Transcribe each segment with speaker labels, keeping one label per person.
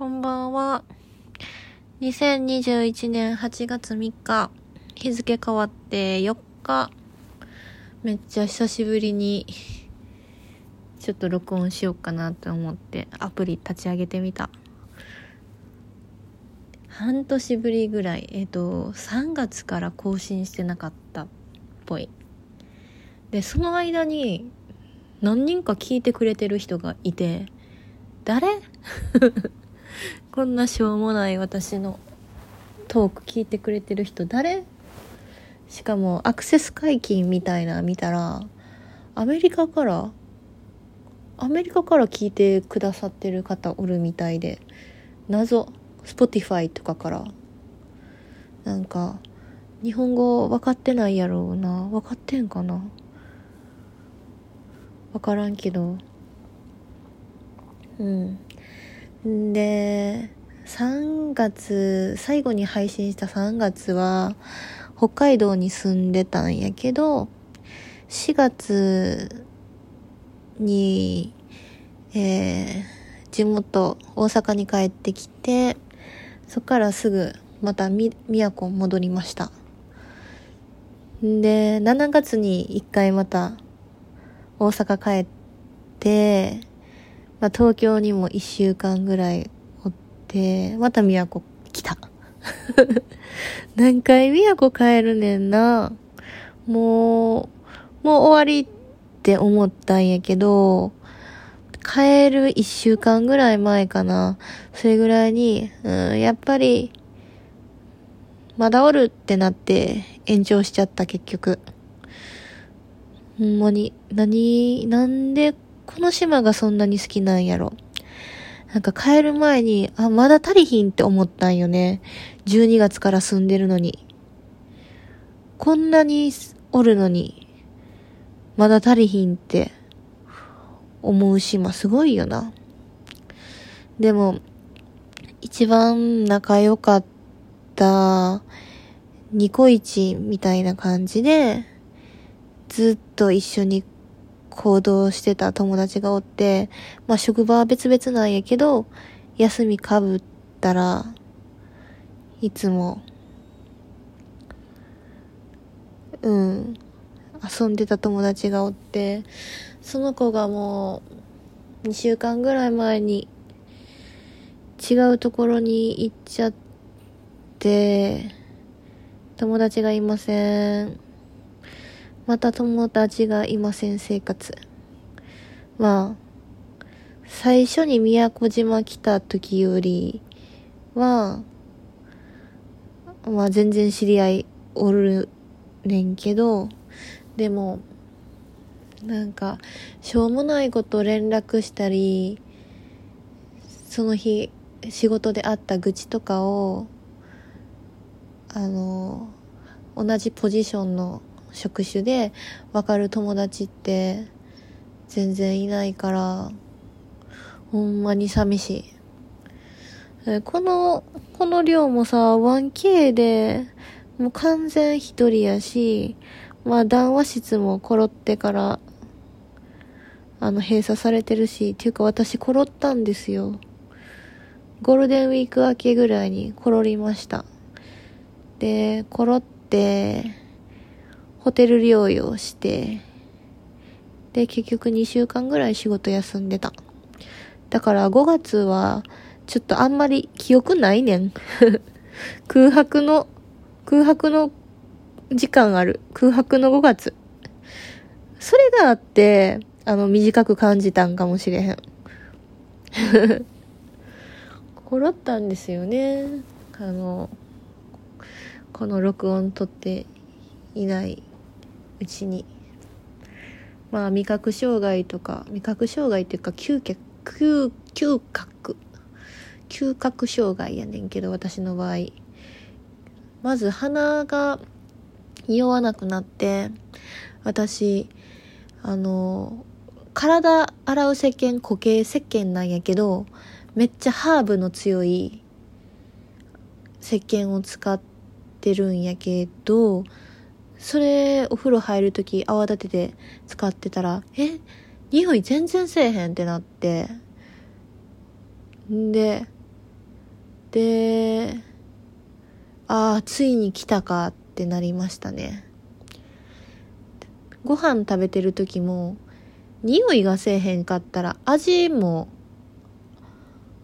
Speaker 1: こんばんは。2021年8月3日、日付変わって4日、めっちゃ久しぶりに、ちょっと録音しようかなと思ってアプリ立ち上げてみた。半年ぶりぐらい、えっ、と、3月から更新してなかったっぽい。で、その間に何人か聞いてくれてる人がいて、誰？こんなしょうもない私のトーク聞いてくれてる人誰？しかもアクセス解禁みたいな見たらアメリカからアメリカから聞いてくださってる方おるみたいで謎。Spotify とかから。なんか日本語分かってないやろうな。分かってんかな？分からんけど。うん。で3月最後に配信した3月は北海道に住んでたんやけど4月に、えー、地元大阪に帰ってきてそっからすぐまたみ宮古戻りました。で7月に1回また大阪帰ってまあ、東京にも一週間ぐらいおって、また宮古来た。何回宮古帰るねんな。もう、もう終わりって思ったんやけど、帰る一週間ぐらい前かな。それぐらいに、うん、やっぱり、まだおるってなって延長しちゃった結局。ほんまに、何、なんでこの島がそんなに好きなんやろ。なんか帰る前に、あ、まだ足りひんって思ったんよね。12月から住んでるのに。こんなにおるのに、まだ足りひんって思う島すごいよな。でも、一番仲良かったニコイチみたいな感じで、ずっと一緒に行動してた友達がおって、まあ職場は別々なんやけど、休みかぶったら、いつも、うん、遊んでた友達がおって、その子がもう、2週間ぐらい前に、違うところに行っちゃって、友達がいません。また友達がいません生活。まあ、最初に宮古島来た時よりは、まあ全然知り合いおるねんけど、でも、なんか、しょうもないこと連絡したり、その日、仕事であった愚痴とかを、あの、同じポジションの職種で分かる友達って全然いないからほんまに寂しい。このこの量もさ 1K でもう完全一人やしまあ談話室もコロってからあの閉鎖されてるしっていうか私コロったんですよ。ゴールデンウィーク明けぐらいにコロりました。でコロってホテル療養して、で、結局2週間ぐらい仕事休んでた。だから5月は、ちょっとあんまり記憶ないねん。空白の、空白の時間ある。空白の5月。それがあって、あの、短く感じたんかもしれへん。心ったんですよね。あの、この録音撮っていないうちに。まあ味覚障害とか味覚障害っていうか嗅覚嗅嗅覚。嗅覚障害やねんけど私の場合。まず鼻が匂わなくなって私あの体洗う石鹸固形石鹸なんやけどめっちゃハーブの強い石鹸を使ってるんやけどそれお風呂入る時泡立てて使ってたらえ匂い全然せえへんってなってんでで、ああ、ついに来たかってなりましたね。ご飯食べてる時も、匂いがせえへんかったら味も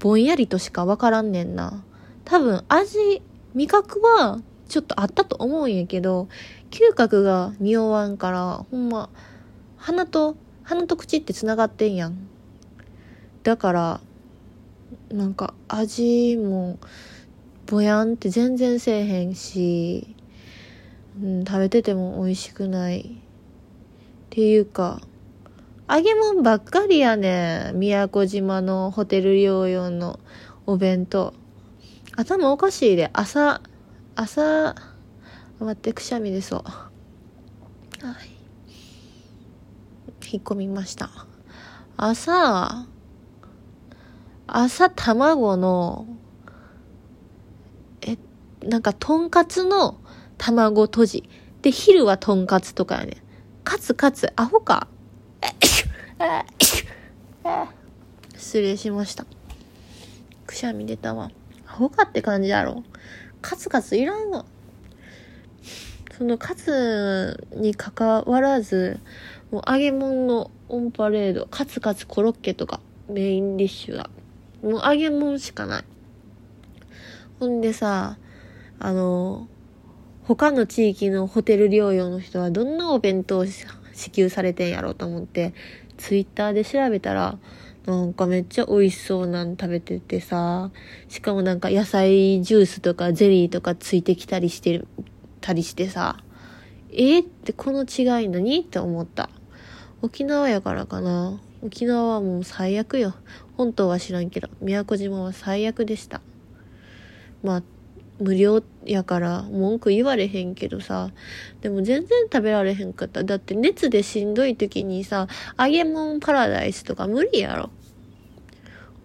Speaker 1: ぼんやりとしかわからんねんな。多分味、味覚はちょっとあったと思うんやけど、嗅覚が匂わんから、ほんま、鼻と、鼻と口って繋がってんやん。だから、なんか味も、ぼやんって全然せえへんし、うん、食べてても美味しくない。っていうか、揚げ物ばっかりやねん。宮古島のホテル療養のお弁当。頭おかしいで、朝、朝、待って、くしゃみでそう。はい。引っ込みました。朝、朝卵の、え、なんか、とんかつの卵とじ。で、昼はとんかつとかやね。カツカツ、アホか。失礼しました。くしゃみ出たわ。アホかって感じやろ。カツカツいらんわ。そのカツに関わらず、もう揚げ物のオンパレード、カツカツコロッケとかメインディッシュだ。もう揚げ物しかない。ほんでさ、あの、他の地域のホテル療養の人はどんなお弁当支給されてんやろうと思って、ツイッターで調べたら、なんかめっちゃ美味しそうなん食べててさ、しかもなんか野菜ジュースとかゼリーとかついてきたりして、たりしてさ、えー、ってこの違い何って思った。沖縄やからかな。沖縄はもう最悪よ。本島は知らんけど、宮古島は最悪でした。まあ、無料やから文句言われへんけどさ、でも全然食べられへんかった。だって熱でしんどい時にさ、揚げ物パラダイスとか無理やろ。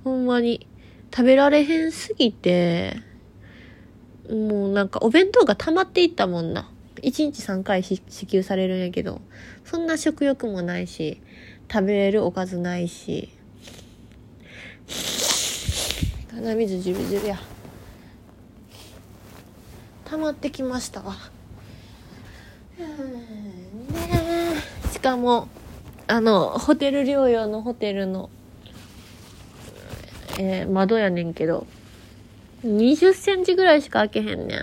Speaker 1: ほんまに。食べられへんすぎて、もうなんかお弁当が溜まっていったもんな。1日3回支給されるんやけど、そんな食欲もないし、食べれるおかずないし。鼻水じゅるじゅるや。溜まってきましたわ。ねしかも、あの、ホテル療養のホテルの、えー、窓やねんけど、20センチぐらいしか開けへんね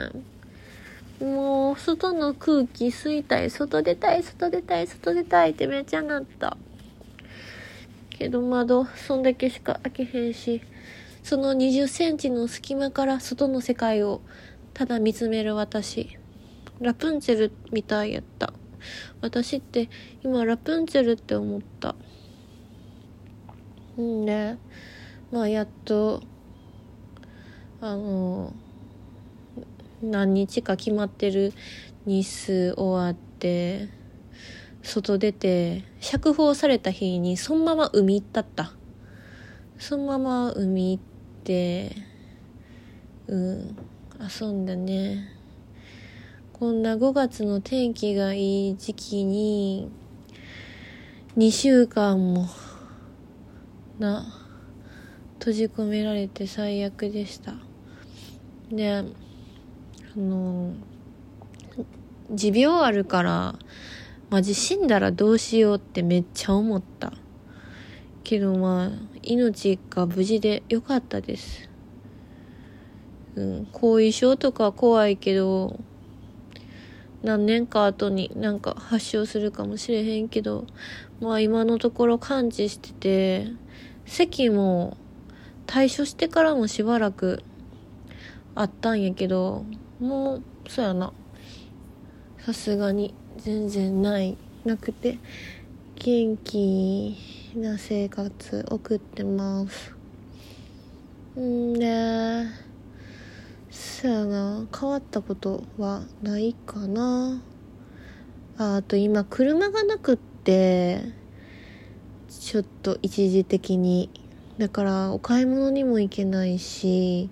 Speaker 1: ん。もう、外の空気吸いたい、外出たい、外出たい、外出たいってめっちゃなった。けど窓、そんだけしか開けへんし、その20センチの隙間から外の世界をただ見つめる私。ラプンツェルみたいやった。私って今ラプンツェルって思った。うんで、まあやっと、あの、何日か決まってる日数終わって、外出て、釈放された日にそのまま海行ったった。そのまま海行って、うん。遊んだねこんな5月の天気がいい時期に2週間もな閉じ込められて最悪でした。であの持病あるからマジ死んだらどうしようってめっちゃ思った。けどまあ命が無事でよかったです。うん、後遺症とか怖いけど、何年か後になんか発症するかもしれへんけど、まあ今のところ完治してて、咳も対処してからもしばらくあったんやけど、もう、そうやな。さすがに全然ない、なくて、元気な生活送ってます。んで、そやな変わったことはないかなああと今車がなくってちょっと一時的にだからお買い物にも行けないし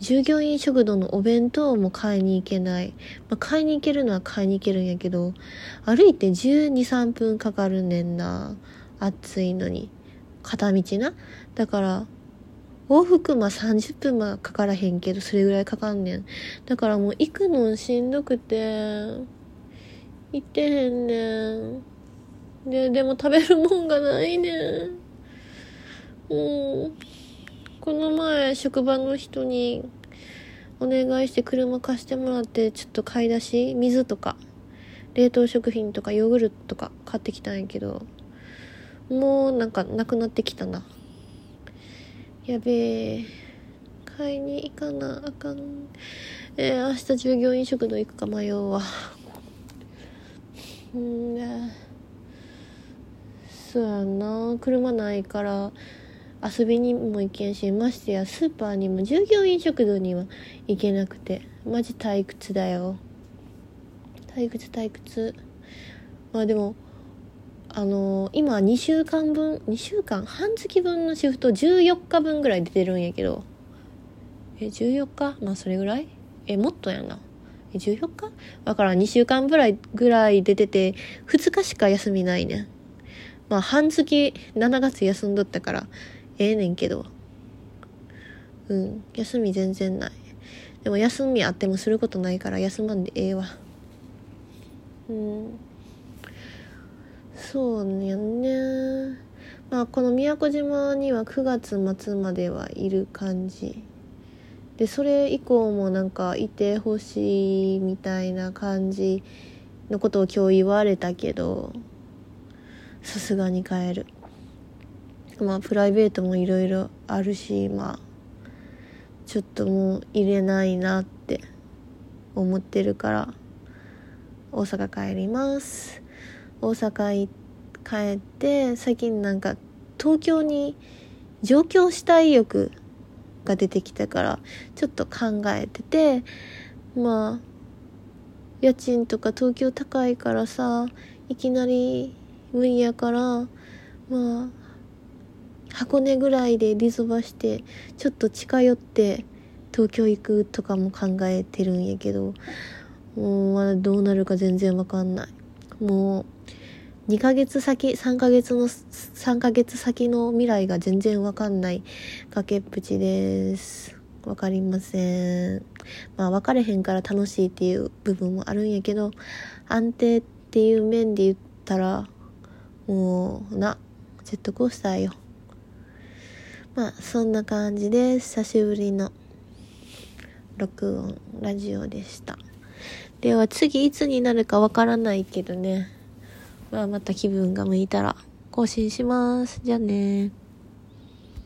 Speaker 1: 従業員食堂のお弁当も買いに行けない。まあ、買いに行けるのは買いに行けるんやけど、歩いて12、3分かかるねんな。暑いのに。片道な。だから、往復まあ30分はかからへんけど、それぐらいかかんねん。だからもう行くのしんどくて、行ってへんねん。で、でも食べるもんがないねん。うん。この前、職場の人に、お願いして車貸してもらって、ちょっと買い出し、水とか、冷凍食品とかヨーグルトとか買ってきたんやけど、もうなんかなくなってきたな。やべえ。買いに行かなあかん。えー、明日従業員食堂行くか迷うわう。ん。そうやな。車ないから、遊びにも行けんし、ましてやスーパーにも従業員食堂には行けなくて。マジ退屈だよ。退屈退屈。まあでも、あのー、今2週間分2週間半月分のシフト14日分ぐらい出てるんやけどえ14日？まあそれぐらい？えもっとやなえ14日？だから2週間ぐらいぐらい出てて2日しか休みないねまあ半月7月休んどったからええねんけど。うん。休み全然ない。でも休みあってもすることないから休まんでええわ。うん。そうやね。まあこの宮古島には9月末まではいる感じ。でそれ以降もなんかいてほしいみたいな感じのことを今日言われたけどさすがに帰る。まあプライベートもいろいろあるしまあちょっともう入れないなって思ってるから大阪帰ります。大阪帰って最近なんか東京に上京したい欲が出てきたからちょっと考えててまあ家賃とか東京高いからさいきなり無理やからまあ箱根ぐらいでリゾバしてちょっと近寄って東京行くとかも考えてるんやけどもうまだどうなるか全然わかんないもう2ヶ月先、3ヶ月の、3ヶ月先の未来が全然わかんない崖っぷちです。わかりません。まあ分かれへんから楽しいっていう部分もあるんやけど、安定っていう面で言ったら、もう、な、ジェットコースターよ。まあそんな感じで久しぶりの録音ラジオでした。では次いつになるかわからないけどね。まあ、また気分が向いたら更新します。じゃあね